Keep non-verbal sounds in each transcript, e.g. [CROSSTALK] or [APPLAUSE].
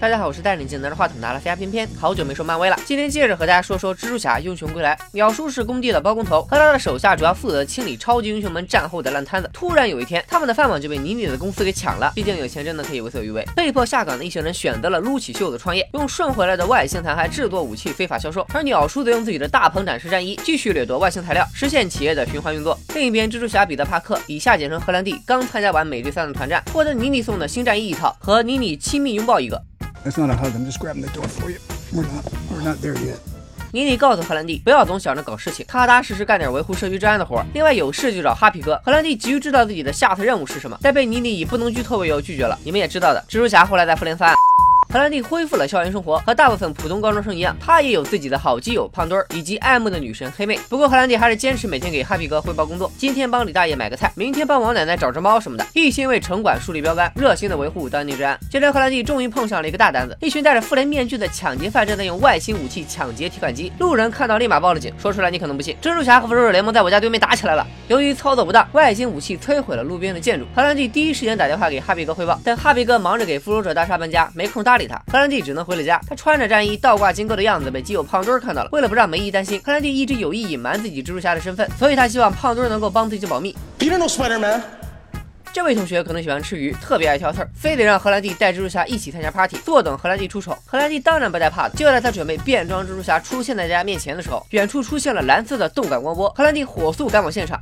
大家好，我是带领镜拿着话筒拿了 C R 偏偏，好久没说漫威了，今天接着和大家说说蜘蛛侠英雄归来。鸟叔是工地的包工头，和他的手下主要负责清理超级英雄们战后的烂摊子。突然有一天，他们的饭碗就被妮妮的公司给抢了，毕竟有钱真的可以为所欲为。被迫下岗的一行人选择了撸起袖子创业，用顺回来的外星残骸制作武器非法销售，而鸟叔则用自己的大鹏展示战衣继续掠夺外星材料，实现企业的循环运作。另一边，蜘蛛侠彼得帕克以下简称荷兰弟，刚参加完美队三的团战，获得妮妮送的新战衣一套，和妮妮亲密拥抱一个。That's not a hug. I'm just grabbing the door for you. We're not. We're not there yet. 妮妮告诉荷兰弟，不要总想着搞事情，踏踏实实干点维护社区治安的活。另外有事就找哈皮哥。荷兰弟急于知道自己的下次任务是什么，但被妮妮以不能剧透为由拒绝了。你们也知道的，蜘蛛侠后来在复联三。荷兰弟恢复了校园生活，和大部分普通高中生一样，他也有自己的好基友胖墩儿以及爱慕的女神黑妹。不过荷兰弟还是坚持每天给哈皮哥汇报工作，今天帮李大爷买个菜，明天帮王奶奶找只猫什么的，一心为城管树立标杆，热心的维护当地治安。今天荷兰弟终于碰上了一个大单子，一群戴着复联面具的抢劫犯正在用外星武器抢劫提款机，路人看到立马报了警。说出来你可能不信，蜘蛛侠和复仇者联盟在我家对面打起来了。由于操作不当，外星武器摧毁了路边的建筑。荷兰弟第一时间打电话给哈皮哥汇报，但哈皮哥忙着给复仇者大厦搬家，没空搭理他。荷兰弟只能。回了家，他穿着战衣倒挂金钩的样子被基友胖墩看到了。为了不让梅姨担心，荷兰弟一直有意隐瞒自己蜘蛛侠的身份，所以他希望胖墩能够帮自己保密。Peter no。这位同学可能喜欢吃鱼，特别爱挑刺儿，非得让荷兰弟带蜘蛛侠一起参加 party，坐等荷兰弟出丑。荷兰弟当然不带怕的，就在他准备变装蜘蛛侠出现在大家面前的时候，远处出现了蓝色的动感光波，荷兰弟火速赶往现场。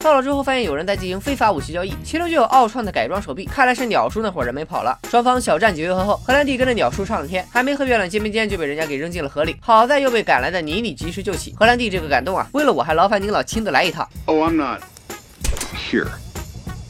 到了之后，发现有人在进行非法武器交易，其中就有奥创的改装手臂，看来是鸟叔那伙人没跑了。双方小战几回合后，荷兰弟跟着鸟叔上了天，还没和月亮肩并肩就被人家给扔进了河里。好在又被赶来的妮妮及时救起，荷兰弟这个感动啊！为了我还劳烦您老亲自来一趟。Oh, I'm not here.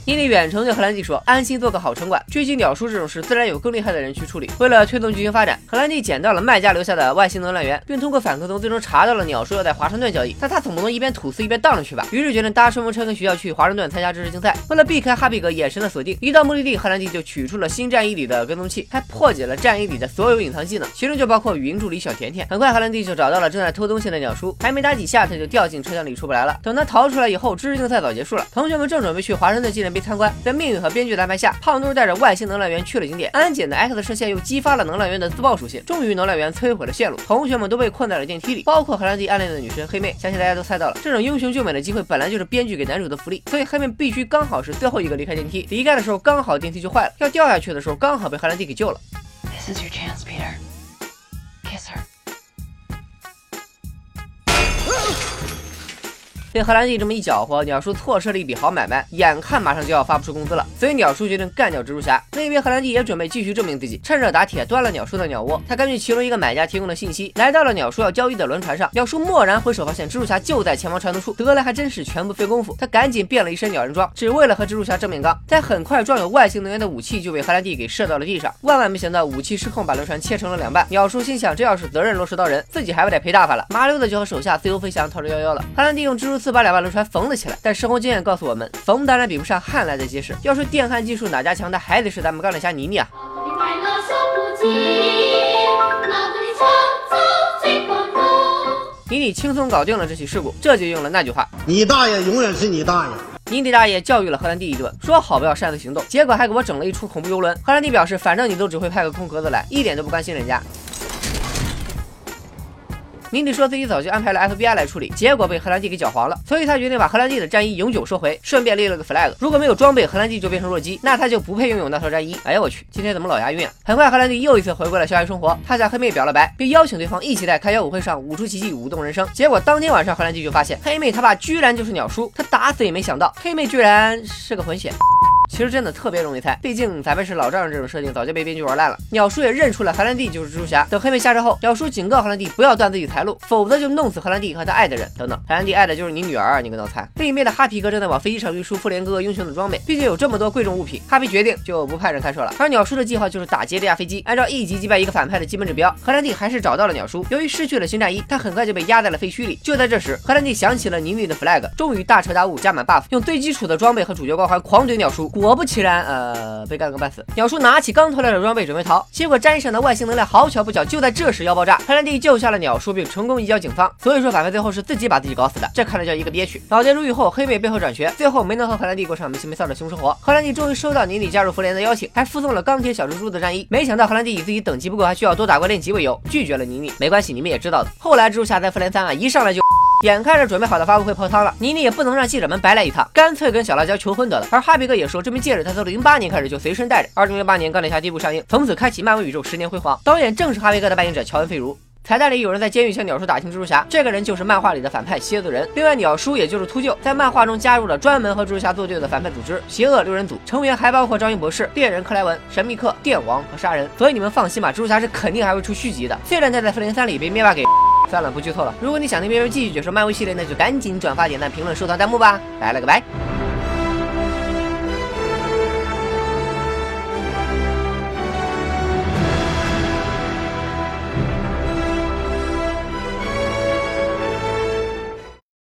伊利远程对荷兰弟说：“安心做个好城管，狙击鸟叔这种事，自然有更厉害的人去处理。”为了推动剧情发展，荷兰弟捡到了卖家留下的外星能量源，并通过反克通最终查到了鸟叔要在华盛顿交易。但他总不能一边吐丝一边荡着去吧？于是决定搭顺风车跟学校去华盛顿参加知识竞赛。为了避开哈比格眼神的锁定，一到目的地，荷兰弟就取出了新战衣里的跟踪器，还破解了战衣里的所有隐藏技能，其中就包括语音助理小甜甜。很快，荷兰弟就找到了正在偷东西的鸟叔，还没打几下，他就掉进车厢里出不来了。等他逃出来以后，知识竞赛早结束了，同学们正准备去华盛顿纪念碑参观，在命运。和编剧的安排下，胖墩带着外星能量源去了景点。安检的 X 射线又激发了能量源的自爆属性，终于能量源摧毁了线路，同学们都被困在了电梯里，包括荷兰弟暗恋的女神黑妹。相信大家都猜到了，这种英雄救美的机会本来就是编剧给男主的福利，所以黑妹必须刚好是最后一个离开电梯。离开的时候刚好电梯就坏了，要掉下去的时候刚好被荷兰弟给救了。This is your chance, Peter. 被荷兰弟这么一搅和，鸟叔错失了一笔好买卖，眼看马上就要发不出工资了，所以鸟叔决定干掉蜘蛛侠。另一边，荷兰弟也准备继续证明自己，趁热打铁，端了鸟叔的鸟窝。他根据其中一个买家提供的信息，来到了鸟叔要交易的轮船上。鸟叔蓦然回首，发现蜘蛛侠就在前方船头处，得来还真是全不费功夫。他赶紧变了一身鸟人装，只为了和蜘蛛侠正面刚。但很快，装有外星能源的武器就被荷兰弟给射到了地上。万万没想到，武器失控，把轮船切成了两半。鸟叔心想，这要是责任落实到人，自己还不得赔大发了？麻溜的就和手下自由飞翔，逃之夭夭了。荷兰弟用蜘蛛丝把两半轮船缝。了起来，但生活经验告诉我们，缝当然比不上焊来的结实。要说电焊技术哪家强，那还得是咱们钢铁侠妮妮啊！妮妮轻松搞定了这起事故，这就应了那句话：你大爷永远是你大爷。妮妮大爷教育了荷兰弟一顿，说好不要擅自行动，结果还给我整了一出恐怖游轮。荷兰弟表示，反正你都只会派个空壳子来，一点都不关心人家。妮妮说自己早就安排了 FBI 来处理，结果被荷兰弟给搅黄了，所以他决定把荷兰弟的战衣永久收回，顺便立了个 flag，如果没有装备，荷兰弟就变成弱鸡，那他就不配拥有那套战衣。哎呀我去，今天怎么老押韵啊？很快荷兰弟又一次回归了校园生活，他向黑妹表了白，并邀请对方一起在开销舞会上舞出奇迹，舞动人生。结果当天晚上，荷兰弟就发现黑妹他爸居然就是鸟叔，他打死也没想到黑妹居然是个混血。其实真的特别容易猜，毕竟咱们是老丈人这种设定早就被编剧玩烂了。鸟叔也认出了荷兰弟就是蜘蛛侠。等黑妹下车后，鸟叔警告荷兰弟不要断自己财路，否则就弄死荷兰弟和他爱的人。等等，荷兰弟爱的就是你女儿啊，你个脑残！另一边的哈皮哥正在往飞机上运输复联哥哥英雄的装备，毕竟有这么多贵重物品，哈皮决定就不派人开车了。而鸟叔的计划就是打劫这架飞机，按照一级击败一个反派的基本指标。荷兰弟还是找到了鸟叔，由于失去了新战衣，他很快就被压在了废墟里。就在这时，荷兰弟想起了妮妮的 flag，终于大彻大悟，加满 buff，用最基础的装备和主角光环狂怼鸟叔，果。不其然，呃，被干了个半死。鸟叔拿起刚偷来的装备准备逃，结果沾上的外星能量好巧不巧就在这时要爆炸。荷兰弟救下了鸟叔，并成功移交警方。所以说反派最后是自己把自己搞死的，这看着叫一个憋屈。老爹入狱后，黑妹背后转学，最后没能和荷兰弟过上没羞没臊的凶生活。荷兰弟终于收到妮妮加入复联的邀请，还附送了钢铁小蜘蛛的战衣。没想到荷兰弟以自己等级不够，还需要多打怪练级为由，拒绝了妮妮。没关系，你们也知道的。后来蜘蛛侠在复联三啊，一上来就。[LAUGHS] [LAUGHS] 眼看着准备好的发布会泡汤了，妮妮也不能让记者们白来一趟，干脆跟小辣椒求婚得了。而哈比哥也说，这枚戒指他从零八年开始就随身带着。二零零八年钢铁侠第一部上映，从此开启漫威宇宙十年辉煌。导演正是哈比哥的扮演者乔恩·费如。彩蛋里有人在监狱向鸟叔打听蜘蛛侠，这个人就是漫画里的反派蝎子人。另外，鸟叔也就是秃鹫，在漫画中加入了专门和蜘蛛侠作对的反派组织——邪恶六人组，成员还包括章鱼博士、猎人克莱文、神秘客、电王和杀人。所以你们放心吧，蜘蛛侠是肯定还会出续集的。虽然他在复联三里被灭霸给。算了，不剧透了。如果你想听别人继续解说漫威系列，那就赶紧转发、点赞、评论、收藏、弹幕吧。拜了个拜。